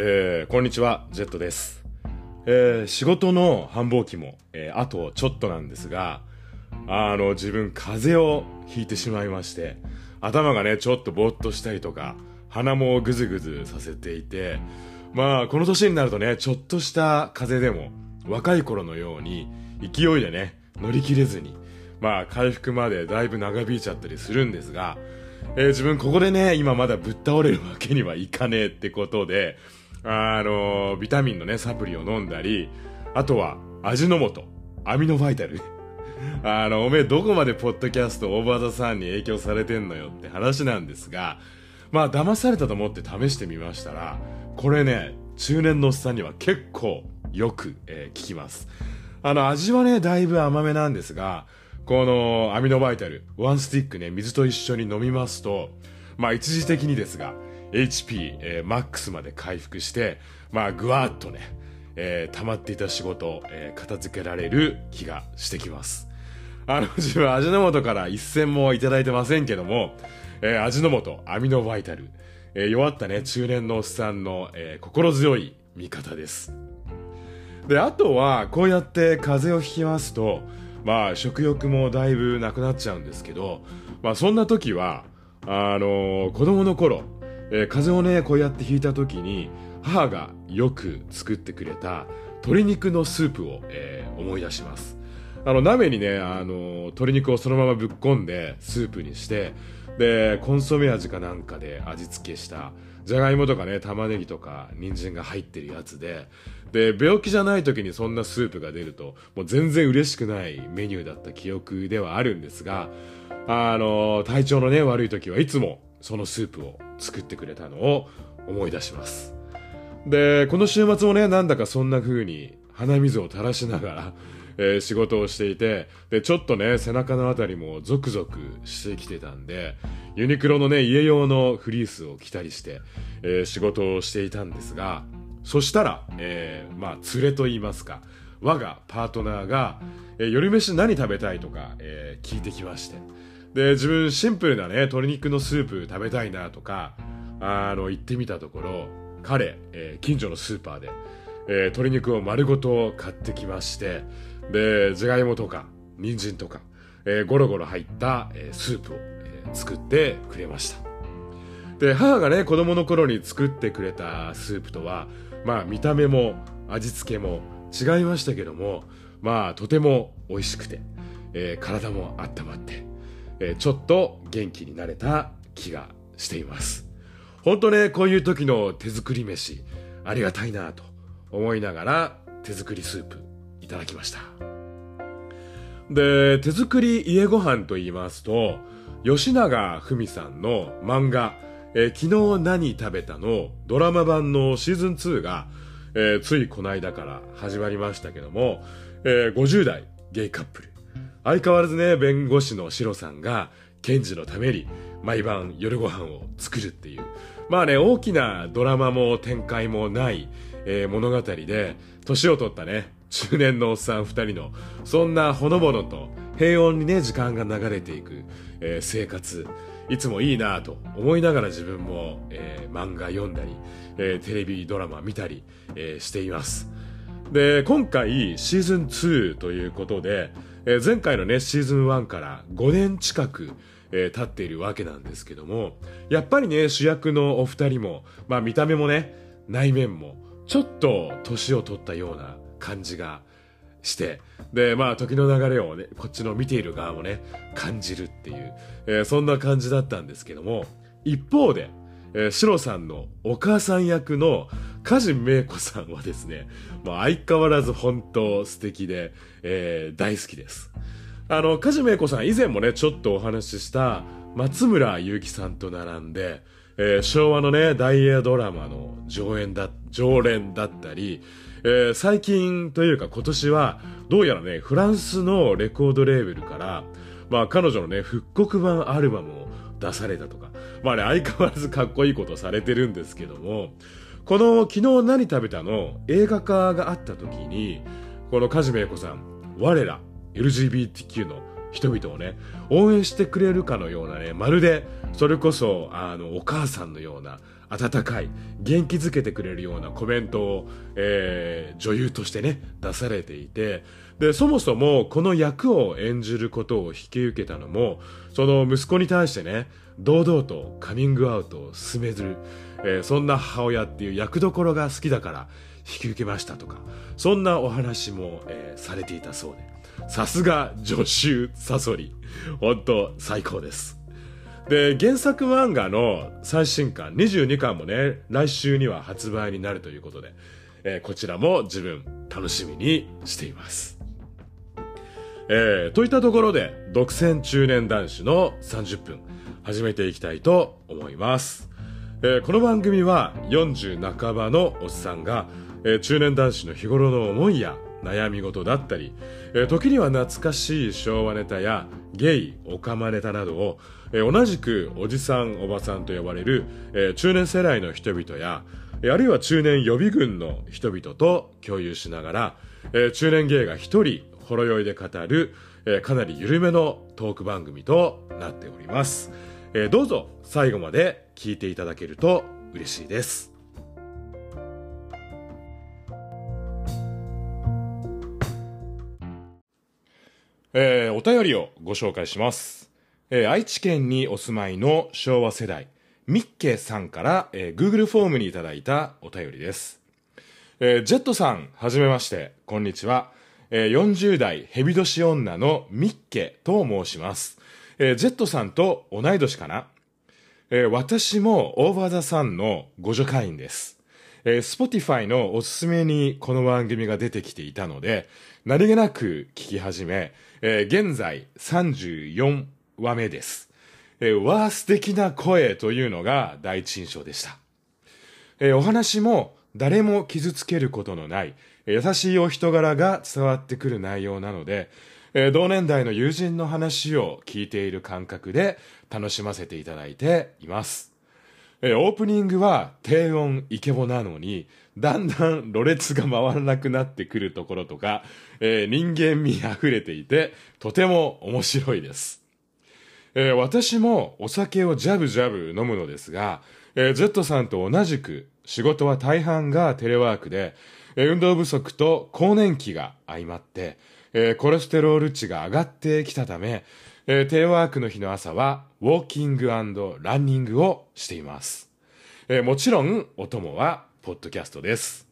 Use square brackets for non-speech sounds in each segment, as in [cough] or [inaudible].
えー、こんにちは、ジェットです。えー、仕事の繁忙期も、えー、あとちょっとなんですが、あの、自分風邪をひいてしまいまして、頭がね、ちょっとぼーっとしたりとか、鼻もぐずぐずさせていて、まあ、この年になるとね、ちょっとした風邪でも、若い頃のように、勢いでね、乗り切れずに、まあ、回復までだいぶ長引いちゃったりするんですが、えー自分ここでね、今まだぶっ倒れるわけにはいかねえってことで、あのビタミンのね、サプリを飲んだり、あとは、味の素、アミノバイタル。[laughs] あの、おめえどこまでポッドキャストオーバーザさんに影響されてんのよって話なんですが、まあ、騙されたと思って試してみましたら、これね、中年のおっさんには結構よく、えー効きます。あの、味はね、だいぶ甘めなんですが、このアミノバイタル、ワンスティックね、水と一緒に飲みますと、まあ一時的にですが、HP、えーマックスまで回復して、まあぐわーっとね、えー溜まっていた仕事を、えー片付けられる気がしてきます。[laughs] あの、自分味の素から一銭もいただいてませんけども、えー味の素、アミノバイタル、えー弱ったね、中年のおっさんの、えー心強い味方です。で、あとは、こうやって風邪をひきますと、まあ、食欲もだいぶなくなっちゃうんですけど、まあ、そんな時は、あの子供の頃、えー風邪をね、こうやってひいた時に、母がよく作ってくれた鶏肉のスープを、えー思い出します。あの、鍋にね、あの鶏肉をそのままぶっ込んで、スープにして、で、コンソメ味かなんかで味付けした、じゃがいもとかね、玉ねぎとか、人参が入ってるやつで、で、病気じゃない時にそんなスープが出ると、もう全然嬉しくないメニューだった記憶ではあるんですが、あの、体調のね、悪い時はいつもそのスープを作ってくれたのを思い出します。で、この週末もね、なんだかそんな風に鼻水を垂らしながら、えー仕事をしていて、で、ちょっとね、背中のあたりもゾクゾクしてきてたんで、ユニクロのね、家用のフリースを着たりして、えー仕事をしていたんですが、そしたら、えーまあ、連れと言いますか、我がパートナーが、えー夜飯何食べたいとか、えー聞いてきまして。で、自分シンプルなね、鶏肉のスープ食べたいなとか、あの、行ってみたところ、彼、えー近所のスーパーで、えー鶏肉を丸ごと買ってきまして、で、じゃがいもとか、人参とか、えーゴロゴロ入った、えースープを、えー作ってくれました。で、母がね、子供の頃に作ってくれたスープとは、まあ見た目も味付けも違いましたけども、まあとても美味しくて、えー体も温まって、えちょっと元気になれた気がしています。本当ね、こういう時の手作り飯、ありがたいなと思いながら手作りスープいただきました。で、手作り家ご飯と言いますと、吉永文さんの漫画、え昨日何食べたのドラマ版のシーズン2が、えーついこの間から始まりましたけども、えー50代ゲイカップル。相変わらずね、弁護士のシロさんが、検事のために毎晩夜ご飯を作るっていう。まあね、大きなドラマも展開もない、えー物語で、年を取ったね、中年のおっさん二人の、そんなほのぼのと平穏にね、時間が流れていく、えー生活。いつもいいなぁと思いながら自分も、えー漫画読んだり、えーテレビドラマ見たり、えーしています。で、今回シーズン2ということで、えー前回のね、シーズン1から5年近く、えー経っているわけなんですけども、やっぱりね、主役のお二人も、まあ見た目もね、内面も、ちょっと年を取ったような感じがして、で、まあ時の流れをね、こっちの見ている側もね、感じるっていう、えーそんな感じだったんですけども、一方で、えー、シロさんのお母さん役の梶芽子さんはですね、もう相変わらず本当素敵で、えー大好きです。あの、梶芽子さん以前もね、ちょっとお話しした松村祐樹さんと並んで、えー昭和のね、大映ドラマの上演だ、常連だったり、えー最近というか今年は、どうやらね、フランスのレコードレーベルから、まあ彼女のね、復刻版アルバムを出されたとか、まあね、相変わらずかっこいいことされてるんですけども、この昨日何食べたの？映画化があった時に、この梶芽子さん、我ら LGBTQ の人々をね、応援してくれるかのようなね、まるで、それこそ、あの、お母さんのような、温かい、元気づけてくれるようなコメントを、えー、女優としてね、出されていて、で、そもそもこの役を演じることを引き受けたのも、その息子に対してね、堂々とカミングアウトを進める、えー、そんな母親っていう役どころが好きだから引き受けましたとか、そんなお話も、えー、されていたそうで、さすが助手サソリ。本当最高です。で、原作漫画の最新刊22巻もね、来週には発売になるということで、えー、こちらも自分楽しみにしています。えー、といったところで、独占中年男子の30分、始めていきたいと思います。えー、この番組は40半ばのおっさんが、えー、中年男子の日頃の思いや悩み事だったり、えー、時には懐かしい昭和ネタやゲイ、オカマネタなどを、えー、同じくおじさん、おばさんと呼ばれる、えー、中年世代の人々や、あるいは中年予備軍の人々と共有しながら、えー、中年芸が一人ほろ酔いで語る、えー、かなり緩めのトーク番組となっております、えー、どうぞ最後まで聞いていただけると嬉しいです。えー、お便りをご紹介します、えー、愛知県にお住まいの昭和世代ミッケさんから、えー、Google フォームにいただいたお便りです、えー、ジェットさんはじめましてこんにちは。えー、40代ヘビ年女のミッケと申します。えー、ジェットさんと同い年かな、えー、私もオーバーザさんのご助会員です。えー、Spotify のおすすめにこの番組が出てきていたので、何気なく聞き始め、えー、現在34話目です。えー、わー素敵な声というのが第一印象でした。えー、お話も誰も傷つけることのない、優しいお人柄が伝わってくる内容なので、え同年代の友人の話を聞いている感覚で楽しませていただいています。えオープニングは低音イケボなのに、だんだんろれつが回らなくなってくるところとか、えー、人間味あふれていて、とても面白いです。えー、私もお酒をジャブジャブ飲むのですが、えー、Z さんと同じく仕事は大半がテレワークで、運動不足と更年期が相まって、えー、コレステロール値が上がってきたため、えー、テレワークの日の朝は、ウォーキングランニングをしています。えー、もちろん、お供は、ポッドキャストです。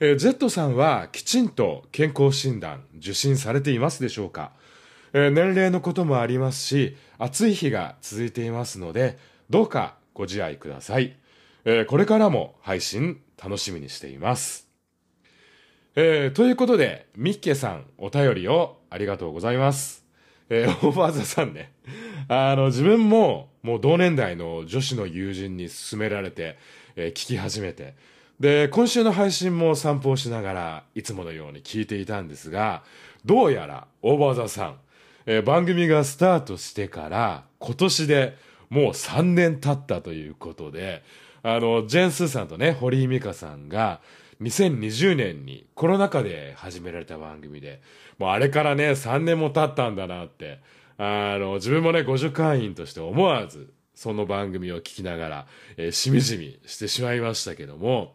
えー、Z さんは、きちんと健康診断、受診されていますでしょうか、えー、年齢のこともありますし、暑い日が続いていますので、どうかご自愛ください。えー、これからも配信楽しみにしています。えー、ということで、ミッケさん、お便りをありがとうございます。えー、オーバーザさんね。あの、自分も、もう同年代の女子の友人に勧められて、えー、聞き始めて、で、今週の配信も散歩をしながら、いつものように聞いていたんですが、どうやら、オーバーザさん、えー、番組がスタートしてから、今年でもう3年経ったということで、あの、ジェンスーさんとね、堀井美香さんが、2020年にコロナ禍で始められた番組で、もうあれからね、3年も経ったんだなって、あの、自分もね、50会員として思わず、その番組を聞きながら、えー、しみじみしてしまいましたけども、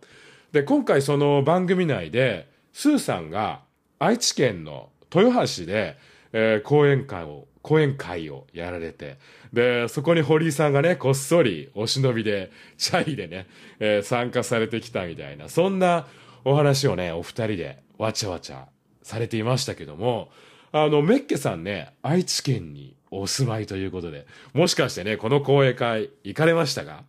で、今回その番組内で、スーさんが愛知県の豊橋で、えー、講演会を講演会をやられて、で、そこに堀井さんがね、こっそりお忍びで、チャイでね、えー、参加されてきたみたいな、そんなお話をね、お二人でわちゃわちゃされていましたけども、あの、メッケさんね、愛知県にお住まいということで、もしかしてね、この講演会行かれましたか？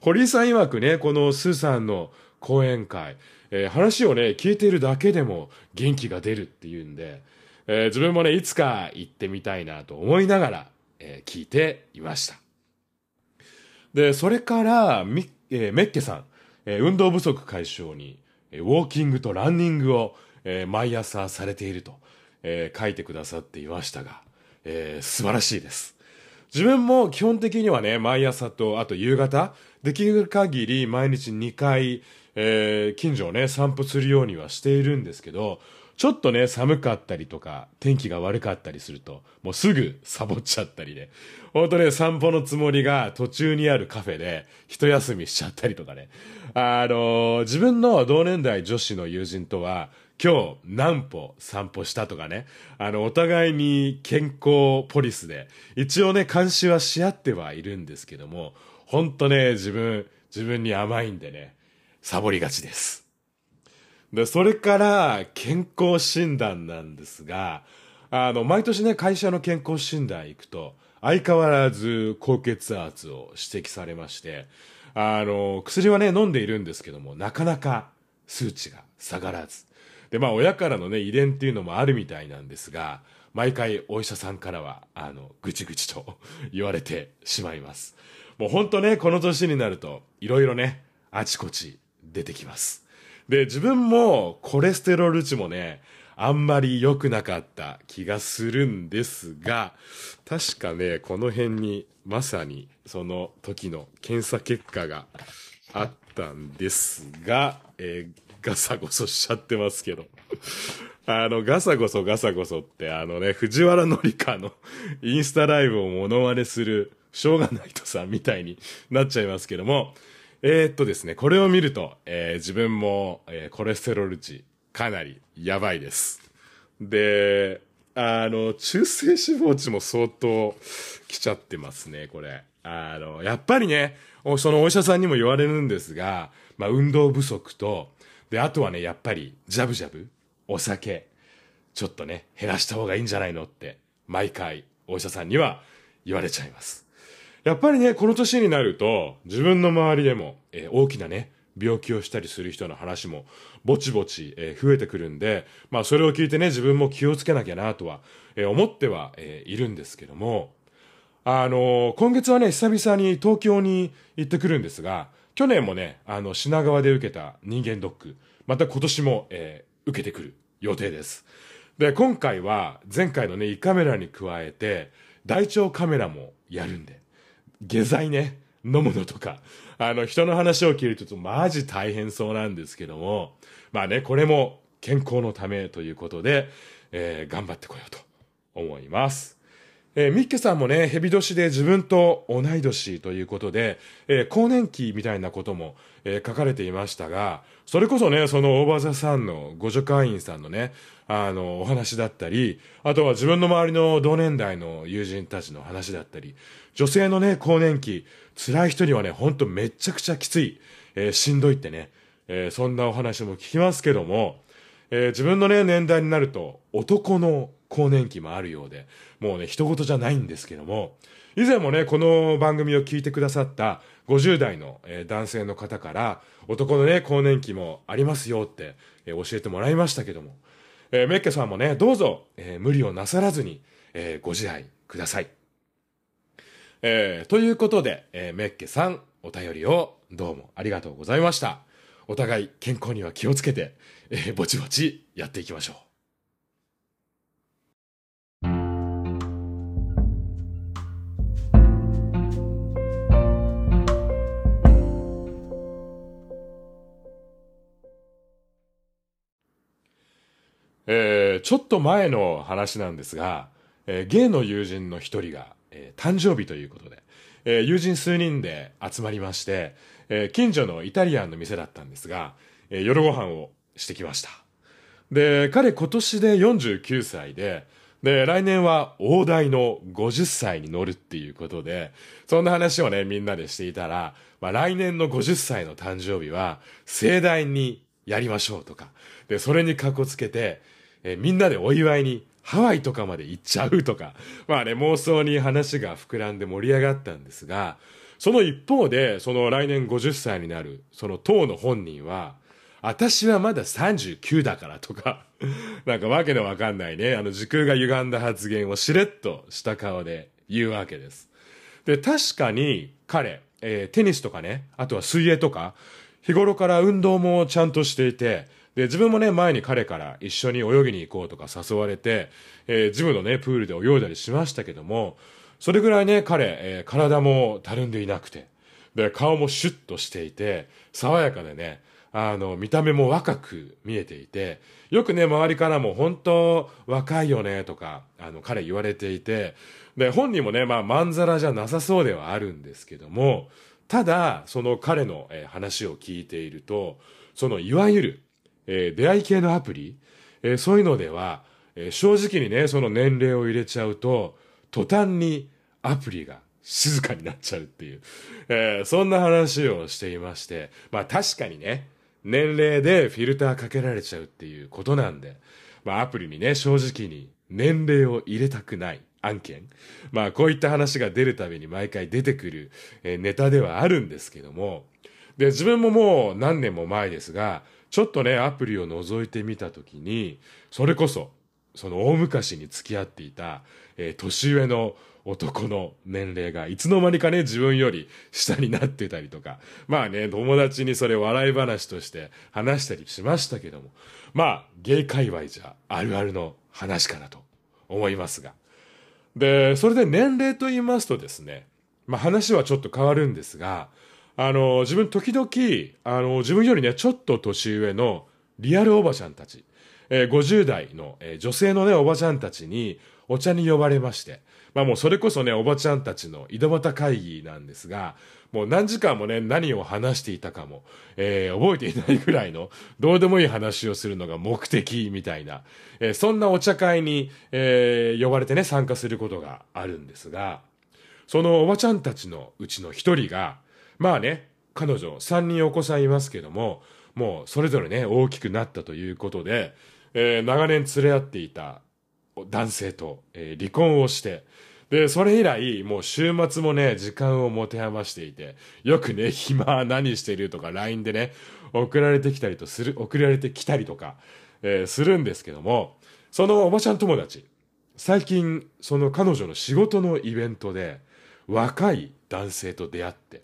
堀井さん曰くね、このスーさんの講演会、えー、話をね、聞いているだけでも元気が出るっていうんで、えー、自分もね、いつか行ってみたいなと思いながら、えー、聞いていました。で、それから、み、えー、メッケさん、え、運動不足解消に、え、ウォーキングとランニングを、え、毎朝されていると、え、書いてくださっていましたが、え、素晴らしいです。自分も基本的にはね、毎朝と、あと夕方、できる限り毎日2回、え、近所をね、散歩するようにはしているんですけど、ちょっとね、寒かったりとか、天気が悪かったりすると、もうすぐサボっちゃったりね。ほんとね、散歩のつもりが途中にあるカフェで一休みしちゃったりとかね。あのー、自分の同年代女子の友人とは、今日何歩散歩したとかね。あの、お互いに健康ポリスで、一応ね、監視はし合ってはいるんですけども、ほんとね、自分、自分に甘いんでね、サボりがちです。で、それから健康診断なんですが、あの、毎年ね、会社の健康診断行くと、相変わらず高血圧を指摘されまして、あの、薬はね、飲んでいるんですけども、なかなか数値が下がらず。で、まあ、親からのね、遺伝っていうのもあるみたいなんですが、毎回お医者さんからは、あの、ぐちぐちと [laughs] 言われてしまいます。もうほんとね、この年になると、いろいろね、あちこち出てきます。で、自分もコレステロール値もね、あんまり良くなかった気がするんですが、確かね、この辺にまさにその時の検査結果があったんですが、えー、ガサゴソしちゃってますけど。[laughs] あの、ガサゴソガサゴソって、あのね、藤原紀香の [laughs] インスタライブをモノマネするしょうがないとさんみたいになっちゃいますけども、えー、っとですね、これを見ると、えー、自分も、えー、コレステロール値かなりやばいです。で、あの、中性脂肪値も相当来ちゃってますね、これ。あの、やっぱりね、そのお医者さんにも言われるんですが、まあ、運動不足と、で、あとはね、やっぱり、ジャブジャブ、お酒、ちょっとね、減らした方がいいんじゃないのって、毎回、お医者さんには言われちゃいます。やっぱりね、この年になると、自分の周りでも、えー、大きなね、病気をしたりする人の話も、ぼちぼち、えー、増えてくるんで、まあ、それを聞いてね、自分も気をつけなきゃなとは、えー、思っては、え、いるんですけども、あの、今月はね、久々に東京に行ってくるんですが、去年もね、あの、品川で受けた人間ドック、また今年も、え、受けてくる予定です。で、今回は、前回のね、胃カメラに加えて、大腸カメラもやるんで、下剤ね、飲むのとか、あの、人の話を聞いると、マジ大変そうなんですけども、まあね、これも健康のためということで、えー、頑張ってこようと思います。えー、ミッケさんもね、蛇年で自分と同い年ということで、えー、更年期みたいなことも、えー、書かれていましたが、それこそね、その大場座さんのご助会員さんのね、あの、お話だったり、あとは自分の周りの同年代の友人たちの話だったり、女性のね、更年期、辛い人にはね、ほんとめちゃくちゃきつい、えー、しんどいってね、えー、そんなお話も聞きますけども、えー、自分のね、年代になると、男の更年期もあるようで、もうね、人事じゃないんですけども、以前もね、この番組を聞いてくださった50代の、えー、男性の方から、男のね、更年期もありますよって、えー、教えてもらいましたけども、えー、メッケさんもね、どうぞ、えー、無理をなさらずに、えー、ご自愛ください。えー、ということで、えー、メッケさん、お便りをどうもありがとうございました。お互い健康には気をつけて、えー、ぼちぼちやっていきましょう。えー、ちょっと前の話なんですが、えー、ゲイの友人の一人が、えー、誕生日ということで、えー、友人数人で集まりまして、えー、近所のイタリアンの店だったんですが、えー、夜ご飯をしてきました。で、彼今年で49歳で、で、来年は大台の50歳に乗るっていうことで、そんな話をね、みんなでしていたら、まあ来年の50歳の誕生日は盛大にやりましょうとか、で、それにかこつけて、え、みんなでお祝いにハワイとかまで行っちゃうとか、まあね、妄想に話が膨らんで盛り上がったんですが、その一方で、その来年50歳になる、その党の本人は、私はまだ39だからとか、[laughs] なんかわけのわかんないね、あの時空が歪んだ発言をしれっとした顔で言うわけです。で、確かに彼、えー、テニスとかね、あとは水泳とか、日頃から運動もちゃんとしていて、で、自分もね、前に彼から一緒に泳ぎに行こうとか誘われて、えー、ジムのね、プールで泳いだりしましたけども、それぐらいね、彼、えー、体もたるんでいなくて、で、顔もシュッとしていて、爽やかでね、あの、見た目も若く見えていて、よくね、周りからも本当若いよねとか、あの、彼言われていて、で、本人もね、まあ、まんざらじゃなさそうではあるんですけども、ただ、その彼の、えー、話を聞いていると、その、いわゆる、えー、出会い系のアプリ、えー、そういうのでは、えー、正直にね、その年齢を入れちゃうと、途端にアプリが静かになっちゃうっていう、えー、そんな話をしていまして、まあ確かにね、年齢でフィルターかけられちゃうっていうことなんで、まあアプリにね、正直に年齢を入れたくない。案件。まあこういった話が出るたびに毎回出てくる、えー、ネタではあるんですけども、で、自分ももう何年も前ですが、ちょっとね、アプリを覗いてみたときに、それこそ、その大昔に付き合っていた、えー、年上の男の年齢がいつの間にかね、自分より下になってたりとか、まあね、友達にそれ笑い話として話したりしましたけども、まあ、ゲイ界隈じゃあるあるの話かなと思いますが。で、それで年齢と言いますとですね、まあ話はちょっと変わるんですが、あの、自分時々、あの、自分よりね、ちょっと年上のリアルおばちゃんたち、えー、50代の、えー、女性のね、おばちゃんたちにお茶に呼ばれまして、まあもうそれこそね、おばちゃんたちの井戸端会議なんですが、もう何時間もね、何を話していたかも、えー、覚えていないぐらいの、どうでもいい話をするのが目的みたいな、え、そんなお茶会に、えー、呼ばれてね、参加することがあるんですが、そのおばちゃんたちのうちの一人が、まあね、彼女3人お子さんいますけども、もうそれぞれね、大きくなったということで、えー、長年連れ合っていた男性と、えー、離婚をして、で、それ以来、もう週末もね、時間を持て余していて、よくね、暇何してるとか LINE でね、送られてきたりとする、送られてきたりとか、えー、するんですけども、そのおばちゃん友達、最近、その彼女の仕事のイベントで、若い男性と出会って、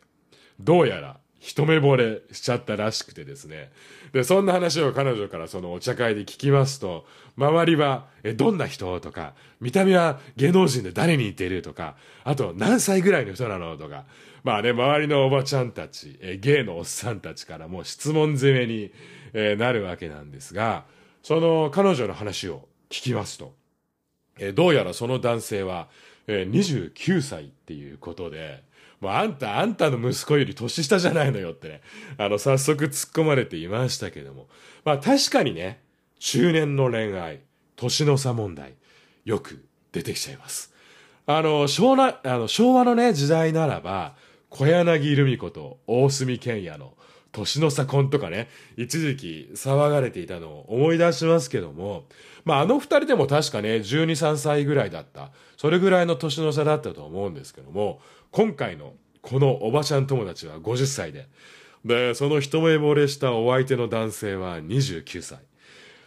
どうやら一目惚れしちゃったらしくてですね。で、そんな話を彼女からそのお茶会で聞きますと、周りは、え、どんな人？とか、見た目は芸能人で誰に似てる？とか、あと何歳ぐらいの人なの？とか、まあね、周りのおばちゃんたち、え、芸のおっさんたちからもう質問攻めに、えなるわけなんですが、その彼女の話を聞きますと、えどうやらその男性は、え29歳っていうことで、もうあんた、あんたの息子より年下じゃないのよってね、あの、早速突っ込まれていましたけども。まあ確かにね、中年の恋愛、年の差問題、よく出てきちゃいます。あの、昭和、あの昭和のね、時代ならば、小柳ルミ子と大隅健也の年の差婚とかね、一時期騒がれていたのを思い出しますけども、まああの二人でも確かね、12、3歳ぐらいだった。それぐらいの年の差だったと思うんですけども、今回のこのおばちゃん友達は50歳で、で、その一目惚れしたお相手の男性は29歳。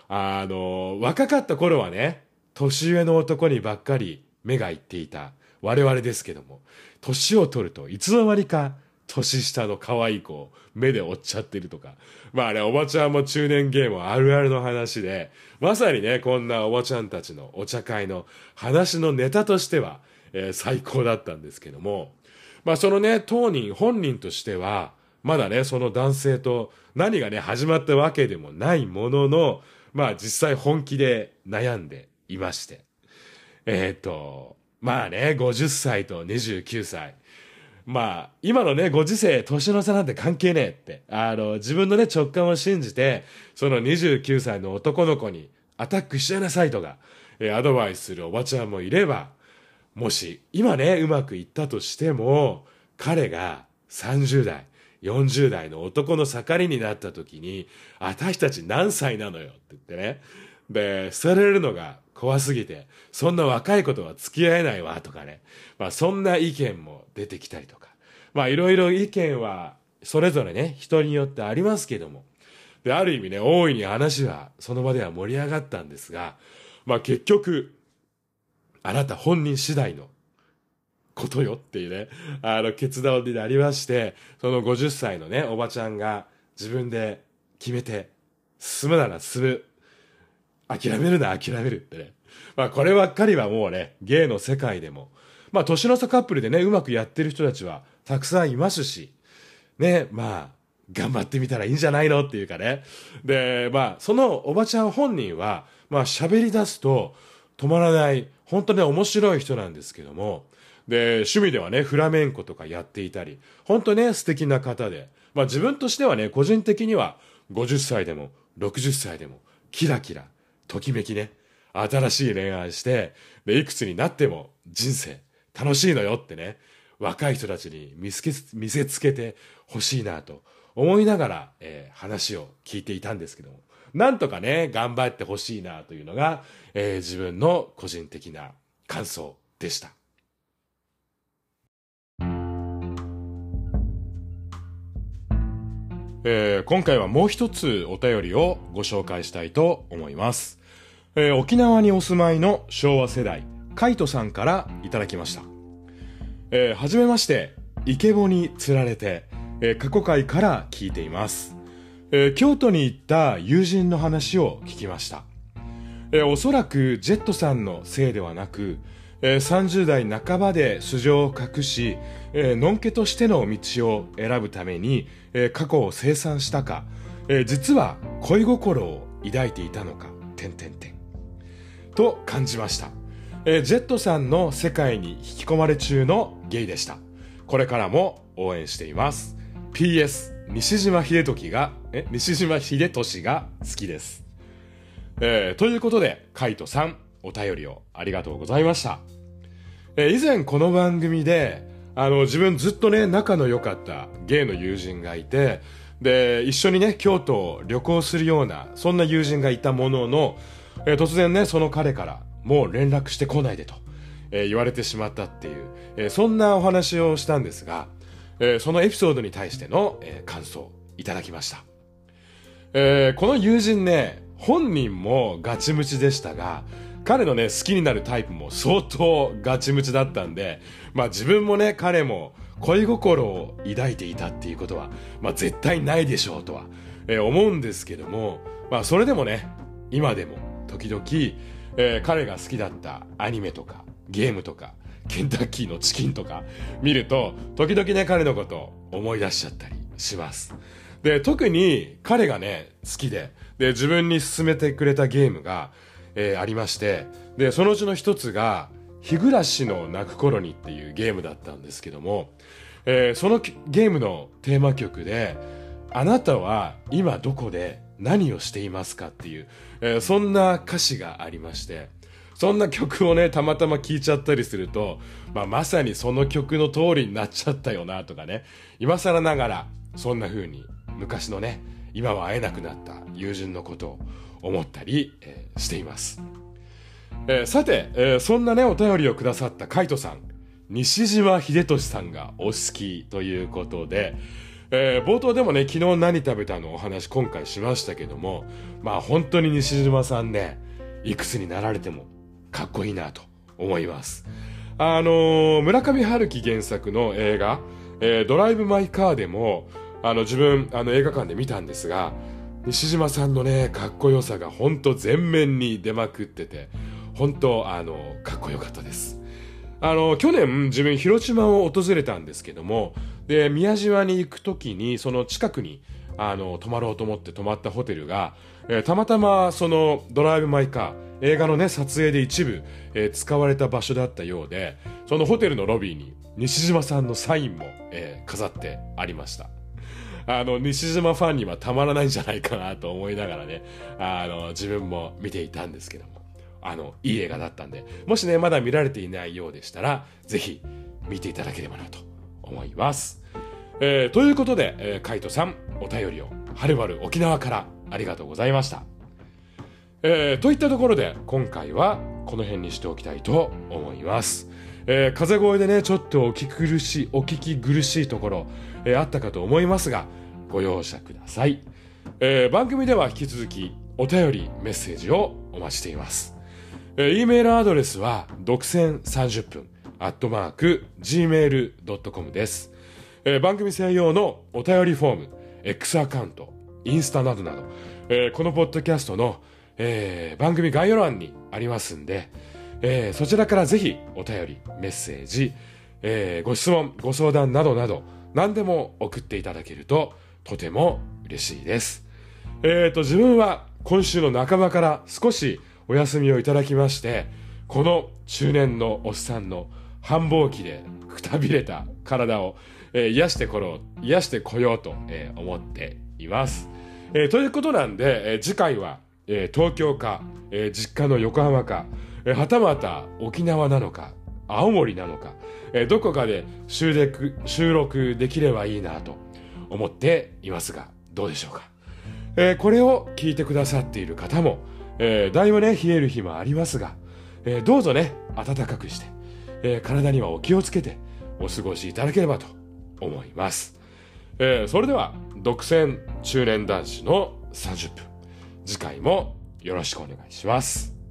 あの、若かった頃はね、年上の男にばっかり目がいっていた我々ですけども、年を取るといつの間にか年下の可愛い子を目で追っちゃってるとか。まあね、おばちゃんも中年ゲームあるあるの話で、まさにね、こんなおばちゃんたちのお茶会の話のネタとしては、えー、最高だったんですけども、まあそのね、当人、本人としては、まだね、その男性と何がね、始まったわけでもないものの、まあ実際本気で悩んでいまして。えっ、ー、と、まあね、50歳と29歳。まあ、今のね、ご時世、年の差なんて関係ねえって、あの、自分のね、直感を信じて、その29歳の男の子にアタックしちゃいなさいとか、えアドバイスするおばちゃんもいれば、もし、今ね、うまくいったとしても、彼が30代、40代の男の盛りになった時に、私たち何歳なのよって言ってね。で、捨てられるのが怖すぎて、そんな若い子とは付き合えないわ、とかね。まあそんな意見も出てきたりとか。まあいろいろ意見はそれぞれね、人によってありますけども。で、ある意味ね、大いに話はその場では盛り上がったんですが、まあ結局、あなた本人次第のことよっていうね、あの決断になりまして、その50歳のね、おばちゃんが自分で決めて、進むなら進む。諦めるな諦めるってね。まあこればっかりはもうね、芸の世界でも、まあ年の差カップルでね、うまくやってる人たちはたくさんいますし、ね、まあ、頑張ってみたらいいんじゃないのっていうかね。で、まあ、そのおばちゃん本人は、まあ、喋り出すと止まらない、本当に面白い人なんですけども、で、趣味ではね、フラメンコとかやっていたり、本当ね、素敵な方で、まあ自分としてはね、個人的には50歳でも60歳でも、キラキラ、ときめきね、新しい恋愛して、で、いくつになっても人生楽しいのよってね、若い人たちに見せ見せつけてほしいなと思いながら、えー、話を聞いていたんですけども、なんとかね、頑張ってほしいなというのが、えー、自分の個人的な感想でした。えー、今回はもう一つお便りをご紹介したいと思います。えー、沖縄にお住まいの昭和世代、カイトさんからいただきました。えー、はじめまして、イケボに釣られて、えー、過去回から聞いています。えー、京都に行った友人の話を聞きました。え、おそらくジェットさんのせいではなく、えー、30代半ばで素性を隠し、えー、のんけとしての道を選ぶために、えー、過去を清算したか、えー、実は恋心を抱いていたのか、点点点。と感じました。えー、ジェットさんの世界に引き込まれ中のゲイでした。これからも応援しています。PS、西島秀時が、え、西島秀俊が好きです。えー、ということで、カイトさん、お便りをありがとうございました。えー、以前この番組で、あの、自分ずっとね、仲の良かったゲイの友人がいて、で、一緒にね、京都を旅行するような、そんな友人がいたものの、えー、突然ね、その彼から、もう連絡してこないでと、えー、言われてしまったっていう、えー、そんなお話をしたんですが、えー、そのエピソードに対しての、えー、感想をいただきました。えー、この友人ね、本人もガチムチでしたが、彼のね、好きになるタイプも相当ガチムチだったんで、まあ自分もね、彼も恋心を抱いていたっていうことは、まあ絶対ないでしょうとは、えー、思うんですけども、まあそれでもね、今でも時々、えー、彼が好きだったアニメとかゲームとかケンタッキーのチキンとか見ると時々ね彼のことを思い出しちゃったりします。で、特に彼がね好きで、で自分に勧めてくれたゲームが、えー、ありまして、で、そのうちの一つが、日暮らしの泣く頃にっていうゲームだったんですけども、えー、そのゲームのテーマ曲で、あなたは今どこで何をしていますかっていう、えー、そんな歌詞がありまして、そんな曲をね、たまたま聴いちゃったりすると、まあ、まさにその曲の通りになっちゃったよなとかね、今更ながら、そんな風に昔のね、今は会えなくなった友人のことを思ったり、え、しています。えー、さて、えー、そんなね、お便りをくださったカイトさん、西島秀俊さんがお好きということで、えー、冒頭でもね、昨日何食べたのお話今回しましたけども、まあ本当に西島さんね、いくつになられてもかっこいいなと思います。あのー、村上春樹原作の映画、えー、ドライブ・マイ・カーでも、あの、自分、あの、映画館で見たんですが、西島さんのね、かっこよさが本当全面に出まくってて、本当、あの、かっこよかったです。あの、去年自分広島を訪れたんですけども、で、宮島に行くときに、その近くに、あの、泊まろうと思って泊まったホテルが、えー、たまたまそのドライブ・マイ・カー、映画のね、撮影で一部、えー、使われた場所だったようで、そのホテルのロビーに西島さんのサインも、えー、飾ってありました。あの、西島ファンにはたまらないんじゃないかなと思いながらね、あの、自分も見ていたんですけども、あの、いい映画だったんで、もしね、まだ見られていないようでしたら、ぜひ見ていただければなと思います。えー、ということで、えー、カイトさん、お便りを、はるばる沖縄からありがとうございました。えー、といったところで、今回はこの辺にしておきたいと思います。えー、風声でね、ちょっとお聞き苦しい、お聞き苦しいところ、えー、あったかと思いますが、ご容赦ください。えー、番組では引き続き、お便り、メッセージをお待ちしています。えー、e メールアドレスは、独占30分、アットマーク、gmail.com です。えー、番組専用のお便りフォーム、X アカウント、インスタなどなど、えー、このポッドキャストの、えー、番組概要欄にありますんで、えー、そちらからぜひお便り、メッセージ、えー、ご質問、ご相談などなど、何でも送っていただけるととても嬉しいです。えっ、ー、と、自分は今週の半ばから少しお休みをいただきまして、この中年のおっさんの繁忙期でくたびれた体を、えー、癒してころう、癒してこようと、えー、思っています。えー、ということなんで、えー、次回は、えー、東京か、えー、実家の横浜か、えー、はたまた沖縄なのか、青森なのか、えー、どこかで収録収録できればいいなと思っていますが、どうでしょうか。えー、これを聞いてくださっている方も、えー、だいぶね、冷える日もありますが、えー、どうぞね、暖かくして、えー、体にはお気をつけてお過ごしいただければと思います。えー、それでは、独占中年男子の30分。次回もよろしくお願いします。